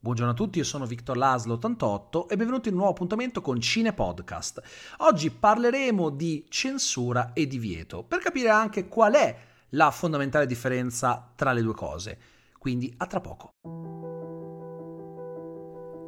Buongiorno a tutti, io sono Victor Laslo 88 e benvenuti in un nuovo appuntamento con Cine Podcast. Oggi parleremo di censura e divieto per capire anche qual è la fondamentale differenza tra le due cose. Quindi a tra poco.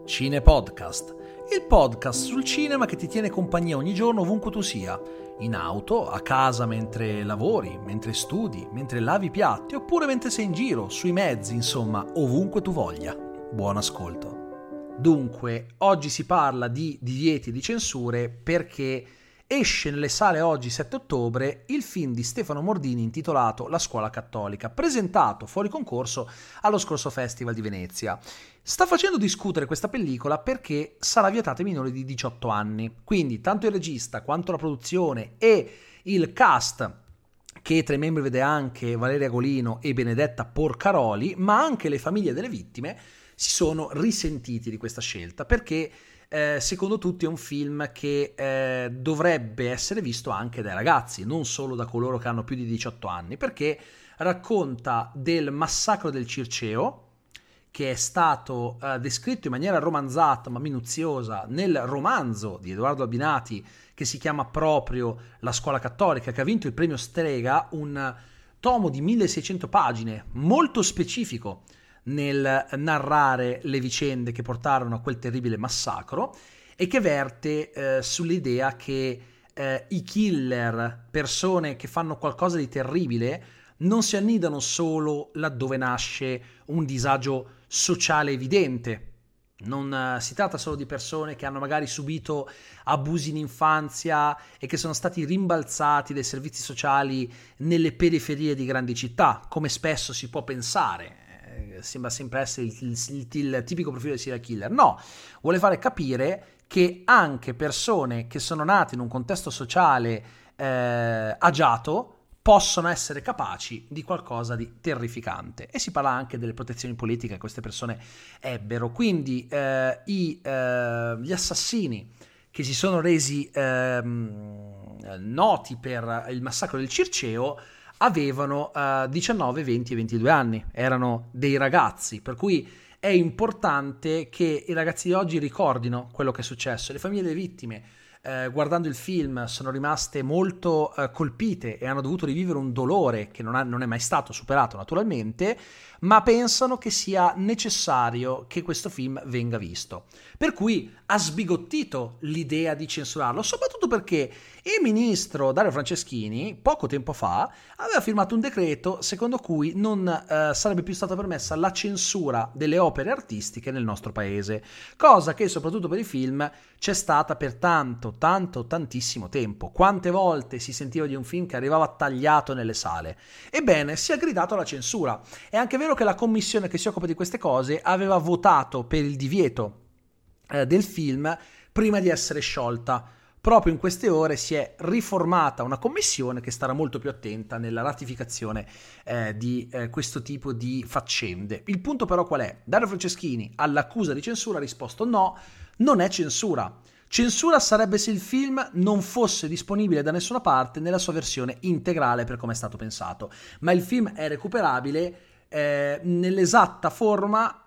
Cine Podcast, il podcast sul cinema che ti tiene compagnia ogni giorno ovunque tu sia, in auto, a casa mentre lavori, mentre studi, mentre lavi piatti oppure mentre sei in giro, sui mezzi, insomma, ovunque tu voglia. Buon ascolto. Dunque, oggi si parla di divieti e di censure perché esce nelle sale oggi 7 ottobre il film di Stefano Mordini intitolato La scuola cattolica, presentato fuori concorso allo scorso Festival di Venezia. Sta facendo discutere questa pellicola perché sarà vietata ai minori di 18 anni. Quindi tanto il regista quanto la produzione e il cast che tra i membri vede anche Valeria Golino e Benedetta Porcaroli, ma anche le famiglie delle vittime, si sono risentiti di questa scelta perché eh, secondo tutti è un film che eh, dovrebbe essere visto anche dai ragazzi, non solo da coloro che hanno più di 18 anni, perché racconta del massacro del Circeo, che è stato eh, descritto in maniera romanzata ma minuziosa nel romanzo di Edoardo Albinati che si chiama proprio La scuola cattolica, che ha vinto il premio Strega, un tomo di 1600 pagine molto specifico nel narrare le vicende che portarono a quel terribile massacro e che verte eh, sull'idea che eh, i killer, persone che fanno qualcosa di terribile, non si annidano solo laddove nasce un disagio sociale evidente. Non uh, si tratta solo di persone che hanno magari subito abusi in infanzia e che sono stati rimbalzati dai servizi sociali nelle periferie di grandi città, come spesso si può pensare sembra sempre essere il, il, il, il tipico profilo del serial killer. No, vuole fare capire che anche persone che sono nate in un contesto sociale eh, agiato possono essere capaci di qualcosa di terrificante. E si parla anche delle protezioni politiche che queste persone ebbero. Quindi eh, i, eh, gli assassini che si sono resi ehm, noti per il massacro del Circeo avevano uh, 19, 20 e 22 anni, erano dei ragazzi, per cui è importante che i ragazzi di oggi ricordino quello che è successo. Le famiglie delle vittime, eh, guardando il film, sono rimaste molto eh, colpite e hanno dovuto rivivere un dolore che non, ha, non è mai stato superato naturalmente, ma pensano che sia necessario che questo film venga visto. Per cui ha sbigottito l'idea di censurarlo, soprattutto perché il ministro Dario Franceschini, poco tempo fa, aveva firmato un decreto secondo cui non eh, sarebbe più stata permessa la censura delle opere artistiche nel nostro paese, cosa che soprattutto per i film c'è stata per tanto, tanto, tantissimo tempo. Quante volte si sentiva di un film che arrivava tagliato nelle sale? Ebbene, si è gridato alla censura. È anche vero che la commissione che si occupa di queste cose aveva votato per il divieto eh, del film prima di essere sciolta. Proprio in queste ore si è riformata una commissione che starà molto più attenta nella ratificazione eh, di eh, questo tipo di faccende. Il punto però qual è? Dario Franceschini all'accusa di censura ha risposto no, non è censura. Censura sarebbe se il film non fosse disponibile da nessuna parte nella sua versione integrale per come è stato pensato, ma il film è recuperabile eh, nell'esatta forma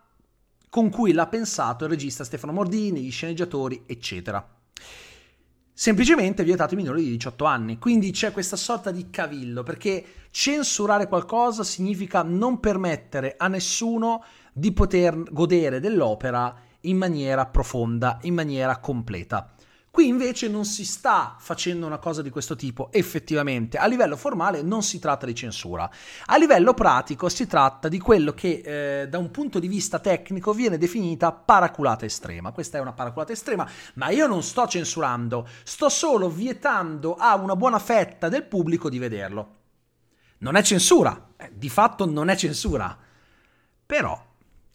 con cui l'ha pensato il regista Stefano Mordini, gli sceneggiatori, eccetera. Semplicemente vietato ai minori di 18 anni, quindi c'è questa sorta di cavillo, perché censurare qualcosa significa non permettere a nessuno di poter godere dell'opera in maniera profonda, in maniera completa. Qui invece non si sta facendo una cosa di questo tipo, effettivamente. A livello formale non si tratta di censura. A livello pratico si tratta di quello che eh, da un punto di vista tecnico viene definita paraculata estrema. Questa è una paraculata estrema, ma io non sto censurando, sto solo vietando a una buona fetta del pubblico di vederlo. Non è censura, eh, di fatto non è censura. Però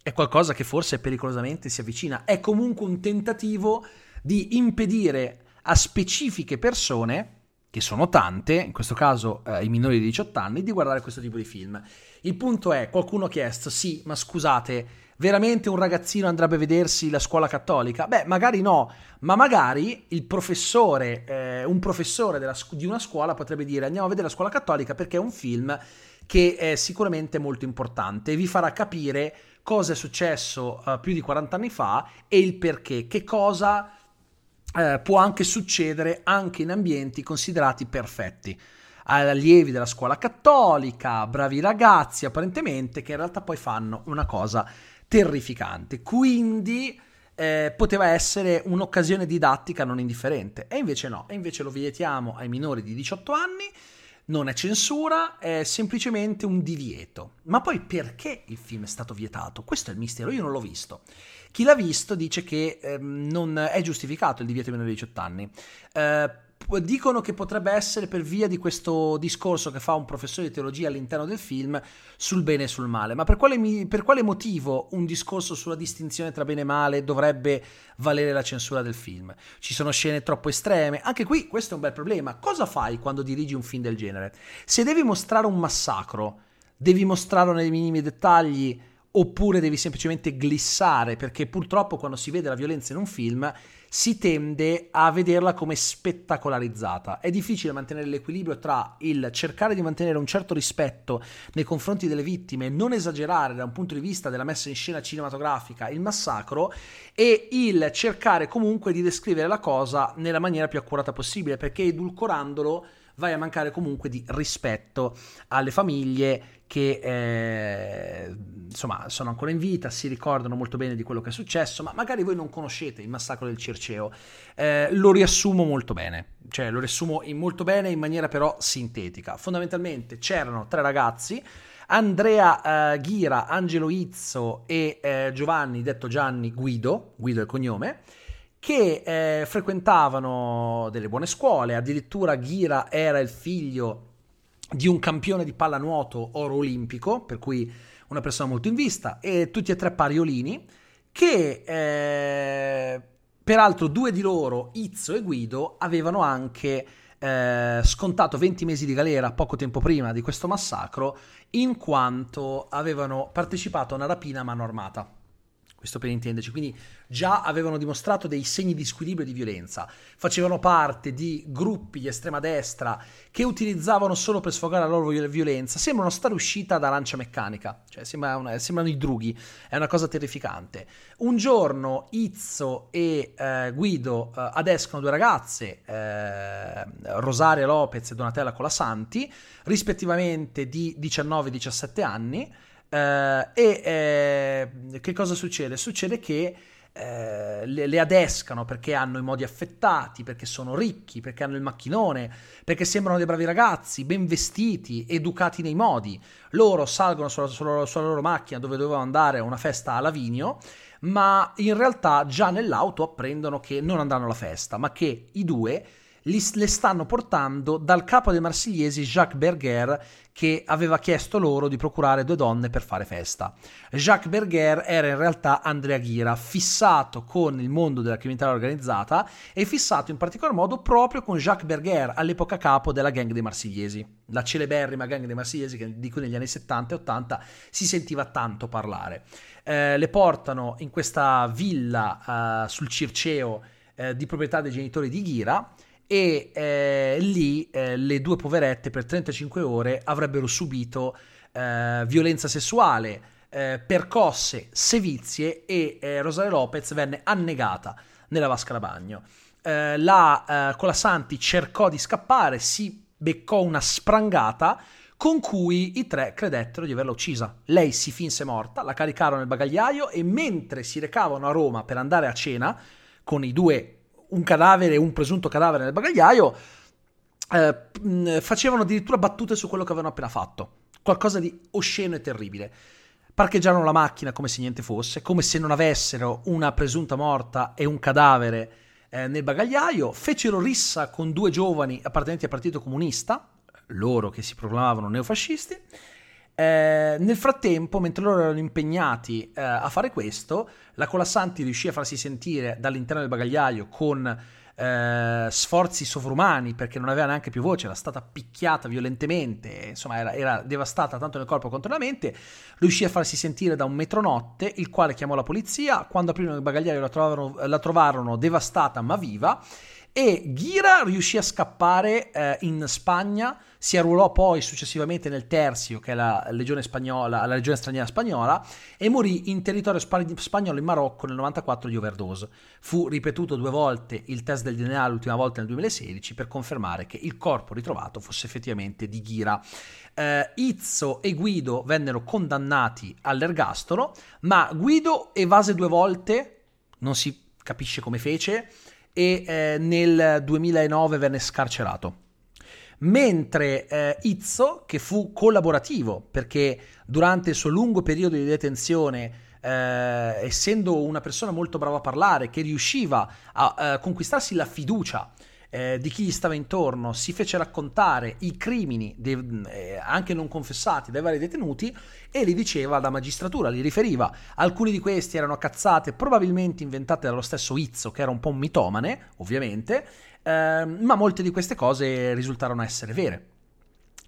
è qualcosa che forse pericolosamente si avvicina. È comunque un tentativo di impedire a specifiche persone, che sono tante, in questo caso eh, i minori di 18 anni, di guardare questo tipo di film. Il punto è, qualcuno ha chiesto, sì, ma scusate, veramente un ragazzino andrebbe a vedersi la scuola cattolica? Beh, magari no, ma magari il professore, eh, un professore della, di una scuola potrebbe dire andiamo a vedere la scuola cattolica perché è un film che è sicuramente molto importante e vi farà capire cosa è successo uh, più di 40 anni fa e il perché, che cosa uh, può anche succedere anche in ambienti considerati perfetti allievi della scuola cattolica, bravi ragazzi apparentemente, che in realtà poi fanno una cosa terrificante. Quindi eh, poteva essere un'occasione didattica non indifferente. E invece no, e invece lo vietiamo ai minori di 18 anni. Non è censura, è semplicemente un divieto. Ma poi perché il film è stato vietato? Questo è il mistero, io non l'ho visto. Chi l'ha visto dice che eh, non è giustificato il divieto ai minori di 18 anni. Eh, dicono che potrebbe essere per via di questo discorso che fa un professore di teologia all'interno del film sul bene e sul male. Ma per quale, per quale motivo un discorso sulla distinzione tra bene e male dovrebbe valere la censura del film? Ci sono scene troppo estreme. Anche qui questo è un bel problema. Cosa fai quando dirigi un film del genere? Se devi mostrare un massacro, devi mostrarlo nei minimi dettagli oppure devi semplicemente glissare perché purtroppo quando si vede la violenza in un film si tende a vederla come spettacolarizzata. È difficile mantenere l'equilibrio tra il cercare di mantenere un certo rispetto nei confronti delle vittime, non esagerare da un punto di vista della messa in scena cinematografica il massacro e il cercare comunque di descrivere la cosa nella maniera più accurata possibile, perché edulcorandolo vai a mancare comunque di rispetto alle famiglie che eh, insomma sono ancora in vita, si ricordano molto bene di quello che è successo, ma magari voi non conoscete il massacro del Circeo. Eh, lo riassumo molto bene, cioè lo riassumo in molto bene in maniera però sintetica. Fondamentalmente c'erano tre ragazzi, Andrea eh, Ghira, Angelo Izzo e eh, Giovanni, detto Gianni Guido, Guido è il cognome, che eh, frequentavano delle buone scuole, addirittura Ghira era il figlio di un campione di pallanuoto oro olimpico, per cui una persona molto in vista, e tutti e tre pariolini, che eh, peraltro due di loro, Izzo e Guido, avevano anche eh, scontato 20 mesi di galera poco tempo prima di questo massacro, in quanto avevano partecipato a una rapina a mano armata questo per intenderci, quindi già avevano dimostrato dei segni di squilibrio e di violenza, facevano parte di gruppi di estrema destra che utilizzavano solo per sfogare la loro violenza, sembrano stare uscita da lancia meccanica, cioè sembra una, sembrano i drughi, è una cosa terrificante. Un giorno Izzo e eh, Guido eh, adescano due ragazze, eh, Rosaria Lopez e Donatella Colasanti, rispettivamente di 19 e 17 anni, e eh, che cosa succede? Succede che eh, le, le, adescano perché hanno i modi affettati, perché sono ricchi, perché hanno il macchinone, perché sembrano dei bravi ragazzi, ben vestiti, educati nei modi. Loro salgono sulla, sulla, sulla loro macchina dove dovevano andare a una festa a Lavinio, ma in realtà già nell'auto apprendono che non andranno alla festa, ma che i due li, le stanno portando dal capo dei marsigliesi Jacques Berger che aveva chiesto loro di procurare due donne per fare festa. Jacques Berger era in realtà Andrea Ghira, fissato con il mondo della criminalità organizzata e fissato in particolar modo proprio con Jacques Berger, all'epoca capo della gang dei marsigliesi, la celeberrima gang dei marsigliesi di cui negli anni 70 e 80 si sentiva tanto parlare. Eh, le portano in questa villa eh, sul Circeo eh, di proprietà dei genitori di Ghira e eh, lì eh, le due poverette per 35 ore avrebbero subito eh, violenza sessuale, eh, percosse, sevizie e eh, Rosario Lopez venne annegata nella vasca da bagno. Eh, la Colasanti cercò di scappare, si beccò una sprangata con cui i tre credettero di averla uccisa. Lei si finse morta, la caricarono nel bagagliaio e mentre si recavano a Roma per andare a cena con i due un cadavere, un presunto cadavere nel bagagliaio, eh, facevano addirittura battute su quello che avevano appena fatto. Qualcosa di osceno e terribile. Parcheggiarono la macchina come se niente fosse, come se non avessero una presunta morta e un cadavere eh, nel bagagliaio. Fecero rissa con due giovani appartenenti al Partito Comunista, loro che si proclamavano neofascisti. Eh, nel frattempo, mentre loro erano impegnati eh, a fare questo, la Colassanti riuscì a farsi sentire dall'interno del bagagliaio con eh, sforzi sovrumani perché non aveva neanche più voce, era stata picchiata violentemente, insomma era, era, devastata tanto nel corpo quanto nella mente. Riuscì a farsi sentire da un metronotte, il quale chiamò la polizia. Quando aprirono il bagagliaio la la trovarono devastata ma viva e Ghira riuscì a scappare eh, in Spagna, si arruolò poi successivamente nel Tercio, che è la legione, spagnola, la legione straniera spagnola, e morì in territorio spagnolo in Marocco nel 94 di overdose. Fu ripetuto due volte il test del DNA, l'ultima volta nel 2016, per confermare che il corpo ritrovato fosse effettivamente di Ghira. Eh, Izzo e Guido vennero condannati all'ergastolo, ma Guido evase due volte, non si capisce come fece, e eh, nel 2009 venne scarcerato. Mentre eh, Izzo, che fu collaborativo perché durante il suo lungo periodo di detenzione eh, essendo una persona molto brava a parlare, che riusciva a, eh, conquistarsi la fiducia eh, di chi gli stava intorno, si fece raccontare i crimini, de- eh, anche non confessati, dai vari detenuti e li diceva alla magistratura, li riferiva. Alcuni di questi erano cazzate, probabilmente inventate dallo stesso Izzo, che era un po' un mitomane, ovviamente, eh, ma molte di queste cose risultarono essere vere.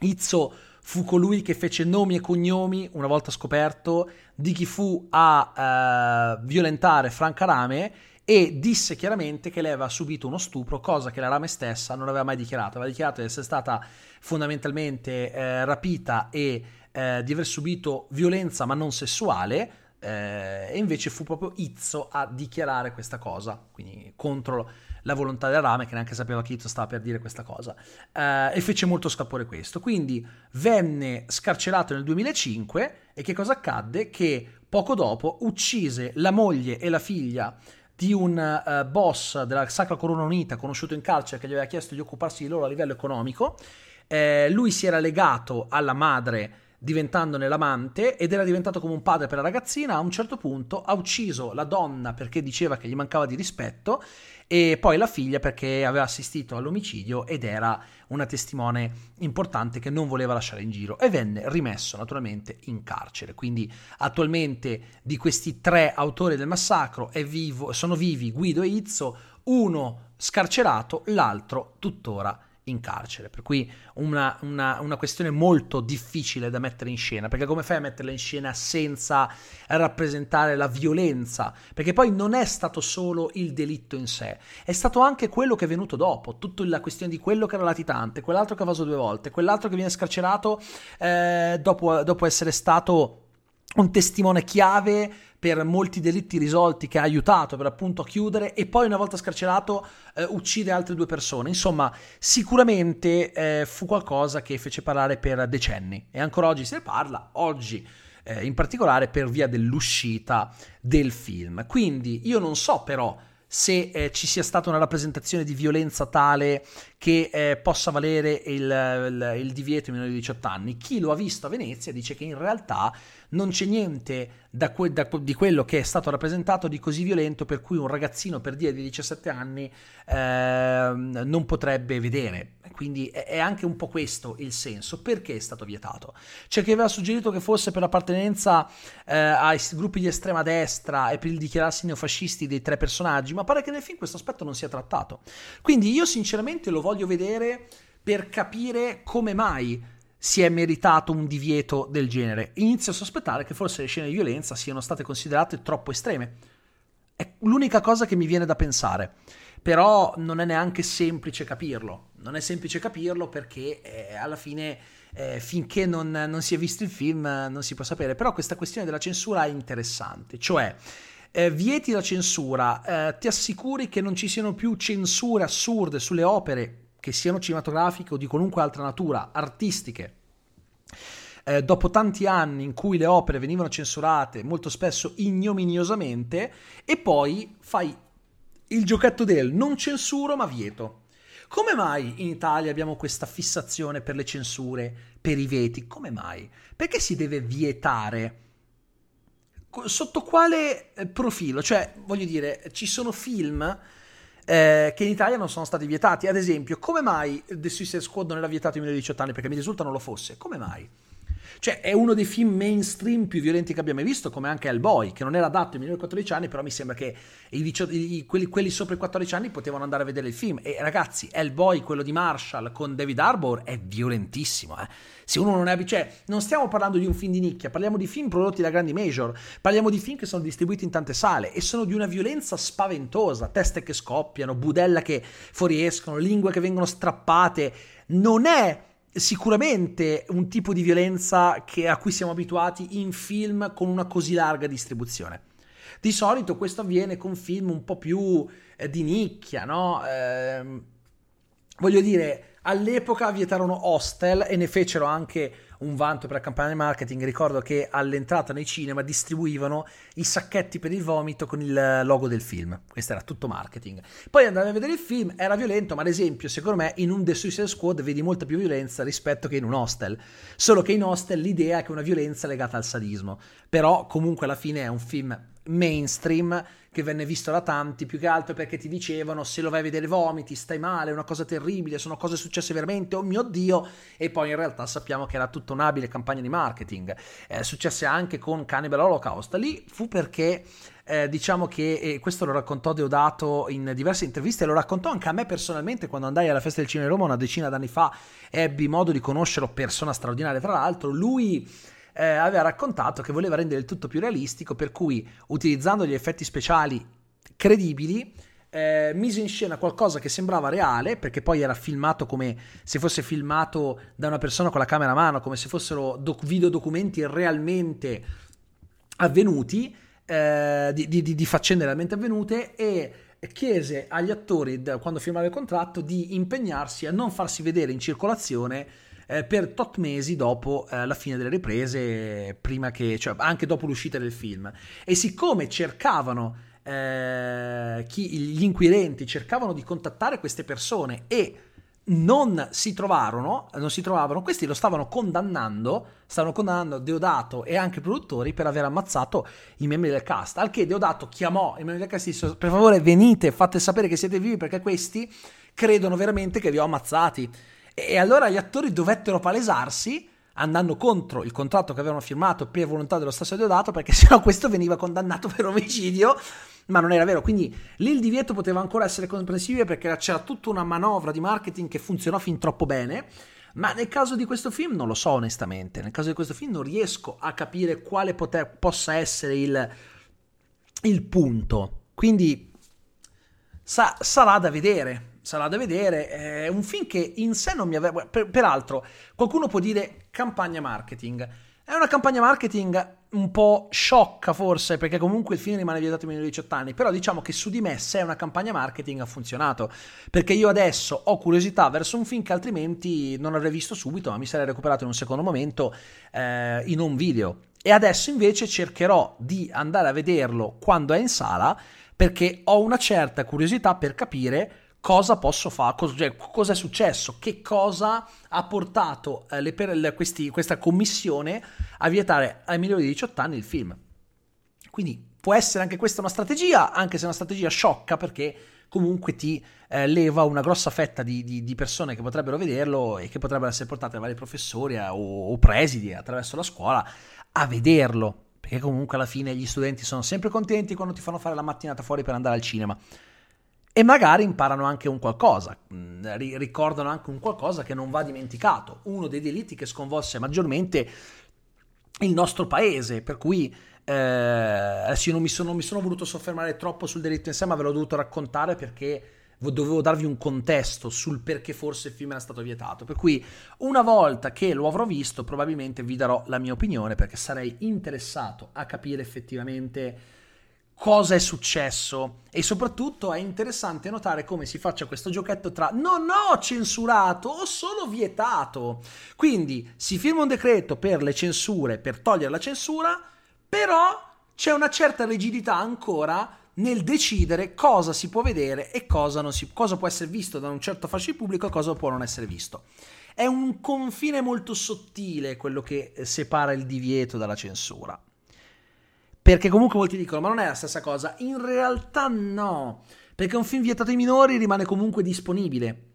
Izzo fu colui che fece nomi e cognomi, una volta scoperto, di chi fu a eh, violentare Franca Rame e disse chiaramente che lei aveva subito uno stupro, cosa che la Rame stessa non aveva mai dichiarato. Aveva dichiarato di essere stata fondamentalmente eh, rapita e eh, di aver subito violenza ma non sessuale. Eh, e invece fu proprio Izzo a dichiarare questa cosa, quindi contro la volontà della Rame, che neanche sapeva che Izzo stava per dire questa cosa, eh, e fece molto scalpore questo. Quindi venne scarcerato nel 2005 e che cosa accadde? Che poco dopo uccise la moglie e la figlia di un uh, boss della Sacra Corona Unita conosciuto in carcere che gli aveva chiesto di occuparsi di loro a livello economico. Eh, lui si era legato alla madre diventandone l'amante ed era diventato come un padre per la ragazzina. A un certo punto ha ucciso la donna perché diceva che gli mancava di rispetto e poi la figlia perché aveva assistito all'omicidio ed era una testimone importante che non voleva lasciare in giro e venne rimesso naturalmente in carcere. Quindi attualmente di questi tre autori del massacro vivo, sono vivi Guido e Izzo, uno scarcerato, l'altro tuttora in carcere. Per cui una, una, una, questione molto difficile da mettere in scena, perché come fai a metterla in scena senza rappresentare la violenza? Perché poi non è stato solo il delitto in sé, è stato anche quello che è venuto dopo, tutta la questione di quello che era latitante, quell'altro che ha vaso due volte, quell'altro che viene scarcerato eh, dopo, dopo essere stato un testimone chiave per molti delitti risolti che ha aiutato per appunto a chiudere e poi una volta scarcerato eh, uccide altre due persone. Insomma, sicuramente eh, fu qualcosa che fece parlare per decenni e ancora oggi se ne parla, oggi eh, in particolare per via dell'uscita del film. Quindi io non so però se eh, ci sia stata una rappresentazione di violenza tale che eh, possa valere il, il, il divieto ai minori di 18 anni. Chi lo ha visto a Venezia dice che in realtà non c'è niente da que- da, di quello che è stato rappresentato di così violento per cui un ragazzino per dire di 17 anni eh, non potrebbe vedere. Quindi è, è, anche un po' questo il senso. Perché è stato vietato? C'è chi aveva suggerito che fosse per l'appartenenza eh, ai gruppi di estrema destra e per il dichiararsi neofascisti dei tre personaggi, ma pare che nel film questo aspetto non sia trattato. Quindi io sinceramente lo voglio vedere per capire come mai si è meritato un divieto del genere. Inizio a sospettare che forse le scene di violenza siano state considerate troppo estreme. È l'unica cosa che mi viene da pensare. Però non è neanche semplice capirlo. Non è semplice capirlo perché eh, alla fine, eh, finché non, non, si è visto il film, non si può sapere. Però questa questione della censura è interessante. Cioè, eh, vieti la censura, eh, ti assicuri che non ci siano più censure assurde sulle opere che siano cinematografiche o di qualunque altra natura, artistiche, eh, dopo tanti anni in cui le opere venivano censurate molto spesso ignominiosamente, e poi fai il giochetto del non censuro ma vieto. Come mai in Italia abbiamo questa fissazione per le censure, per i veti? Come mai? Perché si deve vietare? Sotto quale eh, profilo? Cioè, voglio dire, ci sono film eh, che in Italia non sono stati vietati. Ad esempio, come mai The Suicide Squad non era vietato ai minori di 18 anni? Perché mi risulta non lo fosse. Come mai? Cioè, è uno dei film mainstream più violenti che abbiamo mai visto, come anche Hellboy, che non era adatto ai minori di 14 anni, però mi sembra che i, i, quelli, quelli, sopra i 14 anni potevano andare a vedere il film. E ragazzi, Hellboy, quello di Marshall con David Harbour, è violentissimo, eh. Se uno non è abituato, cioè, non stiamo parlando di un film di nicchia, parliamo di film prodotti da grandi major, parliamo di film che sono distribuiti in tante sale e sono di una violenza spaventosa, teste che scoppiano, budella che fuoriescono, lingue che vengono strappate. Non è sicuramente un tipo di violenza che, a cui siamo abituati in film con una così larga distribuzione. Di solito questo avviene con film un po' più eh, di nicchia, no? Eh, voglio dire, all'epoca vietarono Hostel e ne fecero anche un vanto per la campagna di marketing. Ricordo che all'entrata nei cinema distribuivano i sacchetti per il vomito con il logo del film. Questo era tutto marketing. Poi andavi a vedere il film, era violento, ma ad esempio, secondo me, in un The Suicide Squad vedi molta più violenza rispetto che in un hostel. Solo che in hostel l'idea è che è una violenza legata al sadismo. Però comunque alla fine è un film mainstream che venne visto da tanti, più che altro perché ti dicevano se lo vai a vedere vomiti, stai male, è una cosa terribile, sono cose successe veramente, oh mio Dio, e poi in realtà sappiamo che era tutta un'abile campagna di marketing. Eh, successe anche con Cannibal Holocaust, lì fu perché eh, diciamo che eh, questo lo raccontò Deodato in diverse interviste, lo raccontò anche a me personalmente quando andai alla festa del cinema di Roma una decina d'anni fa, ebbi modo di conoscerlo, persona straordinaria. Tra l'altro, lui eh, aveva raccontato che voleva rendere il tutto più realistico, per cui utilizzando gli effetti speciali credibili, eh, mise in scena qualcosa che sembrava reale, perché poi era filmato come se fosse filmato da una persona con la camera a mano, come se fossero doc- videodocumenti realmente avvenuti, eh, di, di, di faccende realmente avvenute, e chiese agli attori, quando firmava il contratto, di impegnarsi a non farsi vedere in circolazione eh, per tot mesi dopo eh, la fine delle riprese, che, cioè anche dopo l'uscita del film. E siccome cercavano, eh, chi, gli inquirenti cercavano di contattare queste persone e non si trovarono, non si trovavano, questi lo stavano condannando, stavano condannando Deodato e anche i produttori per aver ammazzato i membri del cast, al che Deodato chiamò i membri del cast e disse per favore venite, fate sapere che siete vivi perché questi credono veramente che vi ho ammazzati. E allora gli attori dovettero palesarsi andando contro il contratto che avevano firmato per volontà dello stesso Deodato, perché sennò questo veniva condannato per omicidio, ma non era vero. Quindi lì il divieto poteva ancora essere comprensibile perché c'era tutta una manovra di marketing che funzionò fin troppo bene. Ma nel caso di questo film non lo so onestamente, nel caso di questo film non riesco a capire quale poter, possa essere il, il punto. Quindi sa, sarà da vedere sarà da vedere. È un film che in sé non mi aveva. Per, peraltro, qualcuno può dire campagna marketing. È una campagna marketing un po' sciocca, forse, perché comunque il film rimane vietato minori di 18 anni. Però diciamo che su di me, se è una campagna marketing, ha funzionato. Perché io adesso ho curiosità verso un film che altrimenti non avrei visto subito, ma mi sarei recuperato in un secondo momento eh, in un video. E adesso invece cercherò di andare a vederlo quando è in sala perché ho una certa curiosità per capire cosa posso fare, cioè, cosa, è successo, che cosa ha portato eh, le, le, questi, questa commissione a vietare ai minori di 18 anni il film. Quindi può essere anche questa una strategia, anche se è una strategia sciocca perché comunque ti eh, leva una grossa fetta di, di, di, persone che potrebbero vederlo e che potrebbero essere portate da vari professori a, o, o presidi attraverso la scuola a vederlo. Perché comunque alla fine gli studenti sono sempre contenti quando ti fanno fare la mattinata fuori per andare al cinema e magari imparano anche un qualcosa, mm, ricordano anche un qualcosa che non va dimenticato, uno dei delitti che sconvolse maggiormente il nostro paese, per cui eh, adesso io non mi, sono, non mi sono voluto soffermare troppo sul delitto in sé, ma ve l'ho dovuto raccontare perché dovevo darvi un contesto sul perché forse il film era stato vietato. Per cui una volta che lo avrò visto, probabilmente vi darò la mia opinione perché sarei interessato a capire effettivamente cosa è successo e soprattutto è interessante notare come si faccia questo giochetto tra non ho censurato, ho solo vietato. Quindi si firma un decreto per le censure, per togliere la censura, però c'è una certa rigidità ancora nel decidere cosa si può vedere e cosa, si, cosa può essere visto da un certo fascio di pubblico e cosa può non essere visto. È un confine molto sottile quello che separa il divieto dalla censura. Perché comunque molti dicono, ma non è la stessa cosa. In realtà no, perché un film vietato ai minori rimane comunque disponibile.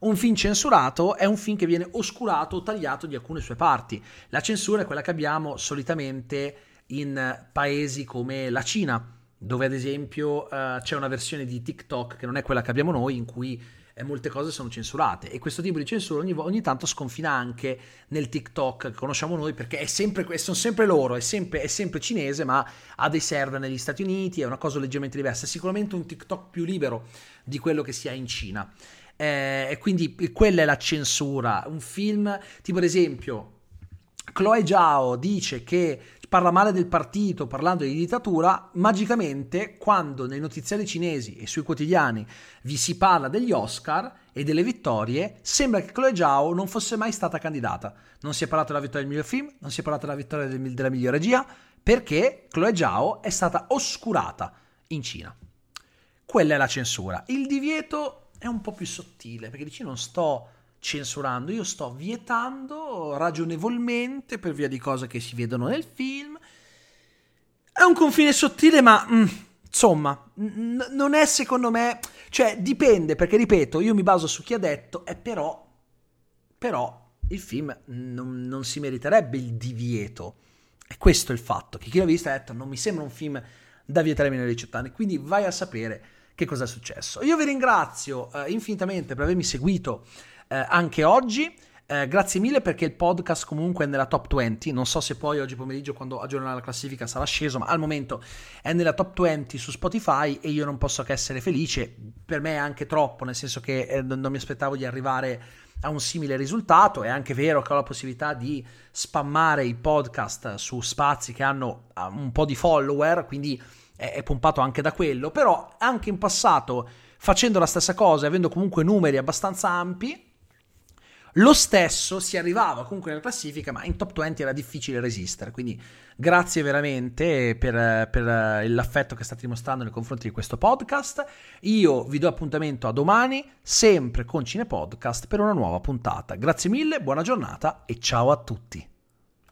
Un film censurato è un film che viene oscurato o tagliato di alcune sue parti. La censura è quella che abbiamo solitamente in paesi come la Cina, dove ad esempio uh, c'è una versione di TikTok che non è quella che abbiamo noi, in cui eh, molte cose sono censurate. E questo tipo di censura ogni, ogni, tanto sconfina anche nel TikTok che conosciamo noi perché è sempre, sono sempre loro, è sempre, è sempre cinese ma ha dei server negli Stati Uniti, è una cosa leggermente diversa, è sicuramente un TikTok più libero di quello che si ha in Cina. Eh, e quindi quella è la censura. Un film, tipo ad esempio, Chloe Zhao dice che parla male del partito parlando di dittatura, magicamente quando nei notiziari cinesi e sui quotidiani vi si parla degli Oscar e delle vittorie, sembra che Chloe Zhao non fosse mai stata candidata. Non si è parlato della vittoria del miglior film, non si è parlato della vittoria del, della migliore regia, perché Chloe Zhao è stata oscurata in Cina. Quella è la censura. Il divieto è un po' più sottile, perché dici non sto censurando, io sto vietando ragionevolmente per via di cose che si vedono nel film. È un confine sottile, ma mm, insomma, n- non è secondo me, cioè dipende, perché ripeto, io mi baso su chi ha detto, e però, però il film non, non si meriterebbe il divieto. E questo è il fatto, che chi l'ha visto ha detto non mi sembra un film da vietare ai minori di 18 anni, quindi vai a sapere che cosa è successo. Io vi ringrazio eh, infinitamente per avermi seguito eh, anche oggi. Eh, grazie mille perché il podcast comunque è nella top 20. Non so se poi oggi pomeriggio, quando aggiornerà la classifica, sarà sceso, ma al momento è nella top 20 su Spotify e io non posso che essere felice. Per me è anche troppo, nel senso che eh, non mi aspettavo di arrivare a un simile risultato. È anche vero che ho la possibilità di spammare i podcast su spazi che hanno uh, un po' di follower, quindi è, è pompato anche da quello, però anche in passato facendo la stessa cosa, avendo comunque numeri abbastanza ampi, lo stesso si arrivava comunque nella classifica, ma in top 20 era difficile resistere. Quindi grazie veramente per, per, l'affetto che state dimostrando nei confronti di questo podcast. Io vi do appuntamento a domani, sempre con Cine Podcast, per una nuova puntata. Grazie mille, buona giornata e ciao a tutti.